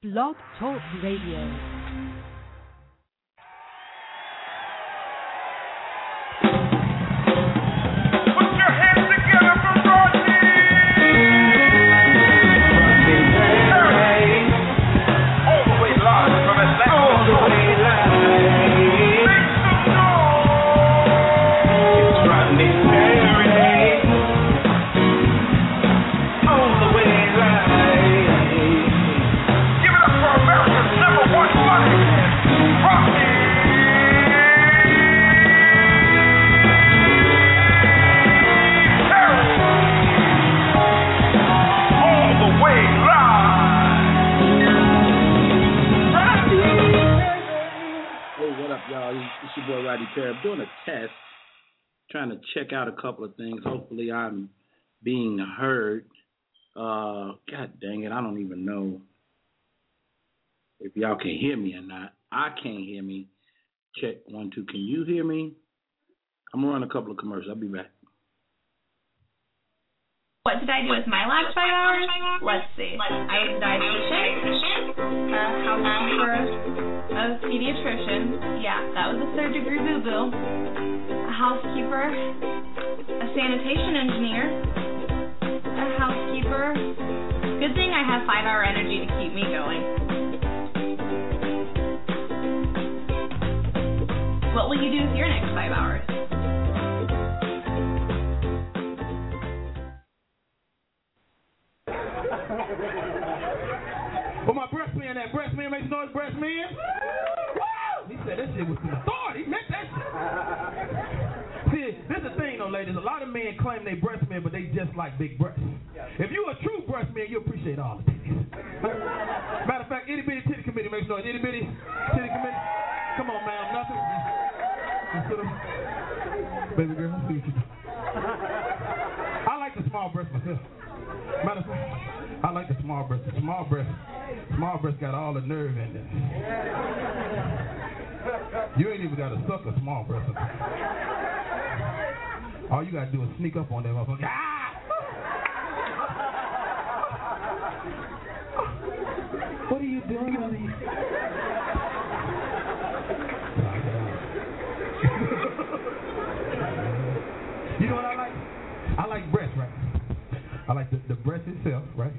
Blog Talk Radio. Doing a test, trying to check out a couple of things. Hopefully, I'm being heard. Uh, God dang it, I don't even know if y'all can hear me or not. I can't hear me. Check one, two. Can you hear me? I'm gonna run a couple of commercials. I'll be back. What did I do with my last five hours? Let's see. I died patient, a housekeeper, a pediatrician. Yeah, that was a third degree boo boo. A housekeeper, a sanitation engineer, a housekeeper. Good thing I have five hour energy to keep me going. What will you do with your next five hours? But my man, that breast man makes noise, breast man. He said that shit was some authority. He meant that shit. See, this is the thing though, ladies. A lot of men claim they breast men, but they just like big breasts. If you a true breast man, you appreciate all the titties. Matter of fact, itty bitty titty committee makes noise. Itty bitty titty committee. Come on, ma'am. Nothing. Baby girl, I like the small breast myself. Matter of fact, small breast. The small breast, small breast got all the nerve in it. You ain't even got to suck a small breast. All you gotta do is sneak up on that motherfucker. Ah! What are you doing, honey? you know what I like? I like breast, right? I like the, the breast itself, right?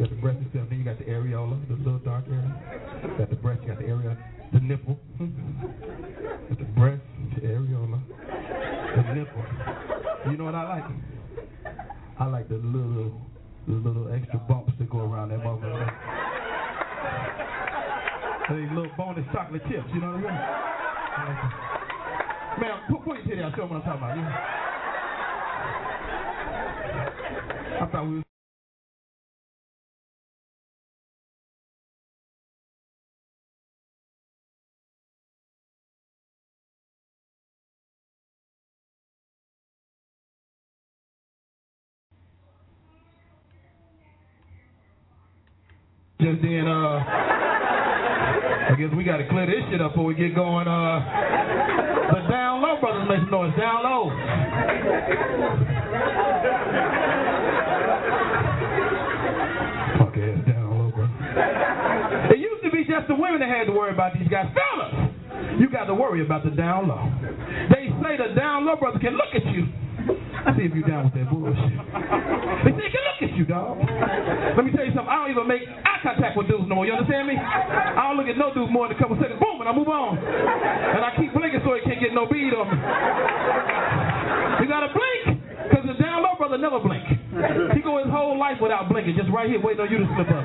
You got the breast itself, then you got the areola, the little dark area. You got the breast, you got the areola, the nipple. Got the breast, the areola, the nipple. You know what I like? I like the little, the little extra bumps that go around that motherfucker. These little bonus chocolate chips, you know what I mean? Man, put, put your titty out, show them what I'm talking about. You know? I thought we was Just then, uh, I guess we got to clear this shit up before we get going. Uh, the down low brothers make some noise. Down low. Fuck ass down low, bro. It used to be just the women that had to worry about these guys. Fellas, you got to worry about the down low. They say the down low brother can look at you. See if you down with that bullshit. They say, can look at you, dog. Let me tell you something. I don't even make eye contact with dudes no more. You understand me? I don't look at no dude more than a couple seconds. Boom, and I move on. And I keep blinking so he can't get no bead on me. You gotta blink, because the down low brother never blink. He go his whole life without blinking, just right here waiting on you to slip up.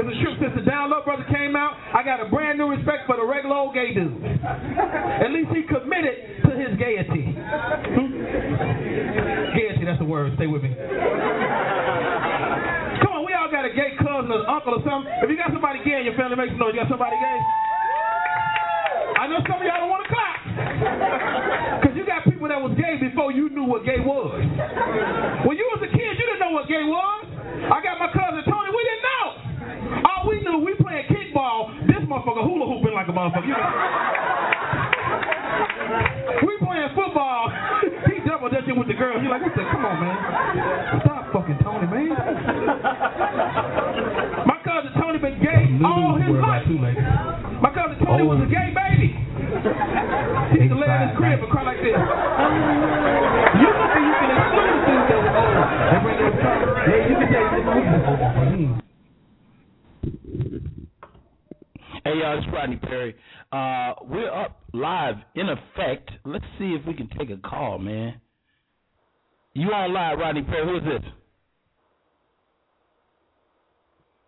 It's the truth. Since the down low brother came out, I got a brand new respect for the regular old gay dude. At least he committed to his gaiety. Gaiety, that's the word. Stay with me. Come on, we all got a gay cousin or uncle or something. If you got somebody gay in your family, make some noise. You got somebody gay? I know some of y'all don't want to clap. Because you got people that was gay before you knew what gay was. When you was a kid, you didn't know what gay was. I got my cousin Tony, we didn't know. All we knew, we playing kickball, this motherfucker hula hooping like a motherfucker. You know? we playing football, he double dutching with the girl. You're like, I said, come on, man. Stop fucking Tony, man. My cousin Tony been gay all his life. My cousin Tony was a gay baby. He used to lay in his crib and cry like this. Hey y'all, it's Rodney Perry. Uh, we're up live in effect. Let's see if we can take a call, man. You on live, Rodney Perry? Who is this?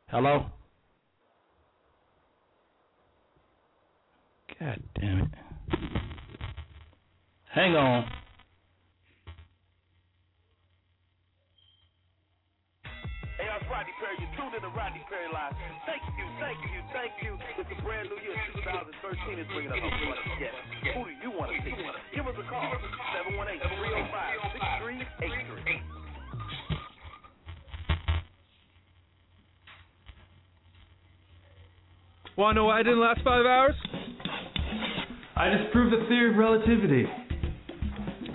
Hello. God damn it. Hang on. That's Rodney Perry. You're tuned in to Rodney Perry Live. Thank you, thank you, thank you. It's a brand new year. 2013 is bringing us a bunch of guests. Who do you want to see? Give us a call. 718-305-6383. Want to know why I didn't last five hours? I disproved the theory of relativity.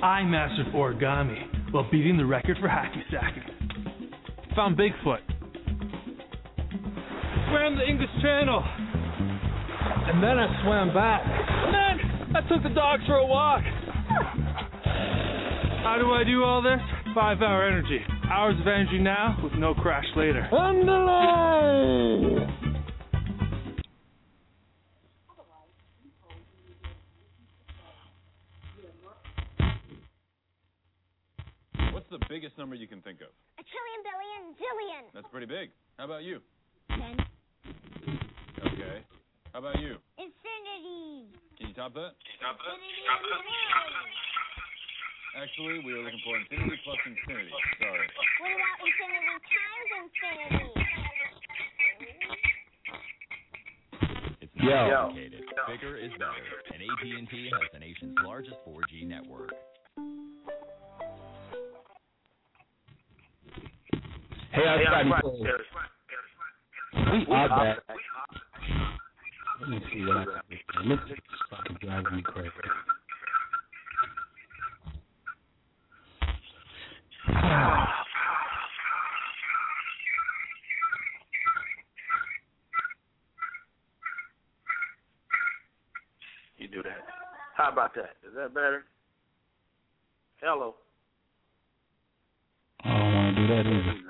I mastered origami while beating the record for hacky sacking. Found Bigfoot. Swam the English Channel. And then I swam back. And then I took the dogs for a walk. How do I do all this? Five hour energy. Hours of energy now with no crash later. Underline! What's the biggest number you can think of? A trillion, billion, zillion. That's pretty big. How about you? Ten. Okay. How about you? Infinity. Can you top that? Infinity. Actually, we were looking for infinity plus infinity. Sorry. What about infinity times infinity? It's not Yo. complicated. Bigger is better, and AT&T has the nation's largest 4G network. Hey, it's Rodney Perry. We are back. Let me see what I can do. This is fucking driving me crazy. You do that. How about that? Is that better? Hello. I don't want to do that either.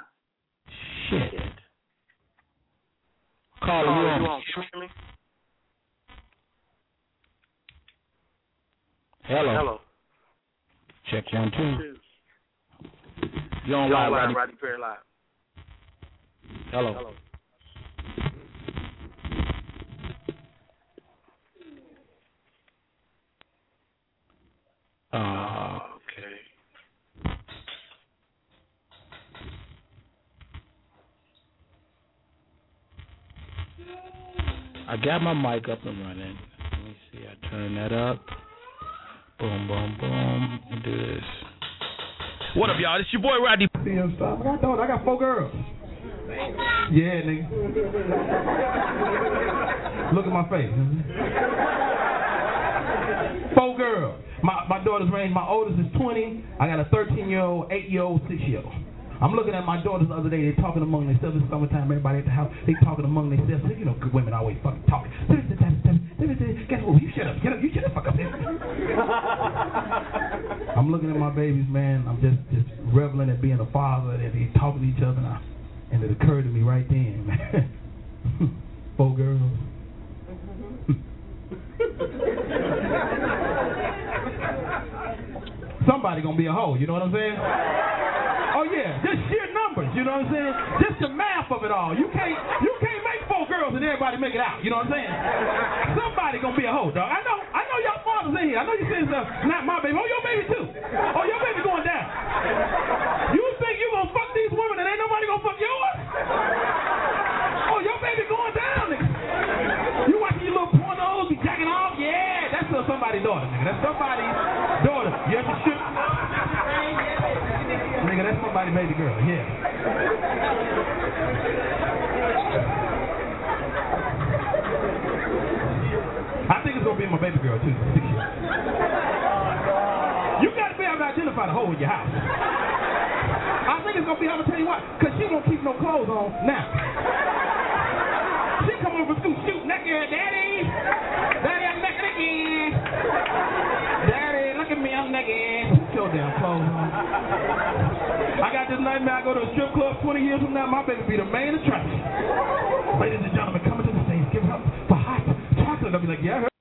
Shit. Call Caller, you you on. on? Can you hear me? Hello. Hello. Check one, two. Two. You on You live, on live, Rodney? Rodney Perry Live. Hello. Hello. Uh, Okay. I got my mic up and running. Let me see. I turn that up. Boom, boom, boom. What up, y'all? It's your boy style. I got. I got four girls. Yeah, nigga. Look at my face. Four girls. My my daughter's range. My oldest is 20. I got a 13 year old, 8 year old, 6 year old. I'm looking at my daughters the other day. They're talking among themselves. It's summertime. Everybody at the house. They talking among themselves. You know, good women always fucking talking. Guess what? You shut up. Get up. You shut the fuck up. I'm looking at my babies, man. I'm just just reveling at being a father. And they talking to each other, and, I, and it occurred to me right then, man. Four girls. Mm-hmm. Somebody gonna be a hoe. You know what I'm saying? Yeah, just sheer numbers. You know what I'm saying? Just the math of it all. You can't you can't make four girls and everybody make it out. You know what I'm saying? Somebody gonna be a hoe, dog. I know I know y'all fathers in here. I know you saying stuff. Not my baby. Oh your baby too. Oh your baby going down. You think you gonna fuck these women and ain't nobody gonna fuck yours? Oh your baby going down, nigga. You watching your little pornos be jacking off? Yeah, that's somebody's daughter, nigga. That's somebody's daughter. You ever shoot? That's somebody's baby girl. Yeah. I think it's gonna be my baby girl too. You gotta be able to identify the hole in your house. I think it's gonna be. I'm gonna tell you what, cause she won't keep no clothes on now. She come over from school, shoot naked, daddy, daddy, I'm naked again. Daddy, look at me, I'm naked. Put your damn clothes on. This nightmare. I go to a strip club 20 years from now. My baby be the main attraction. Ladies and gentlemen, coming to the stage, give up for hot chocolate. I'll be like, yeah.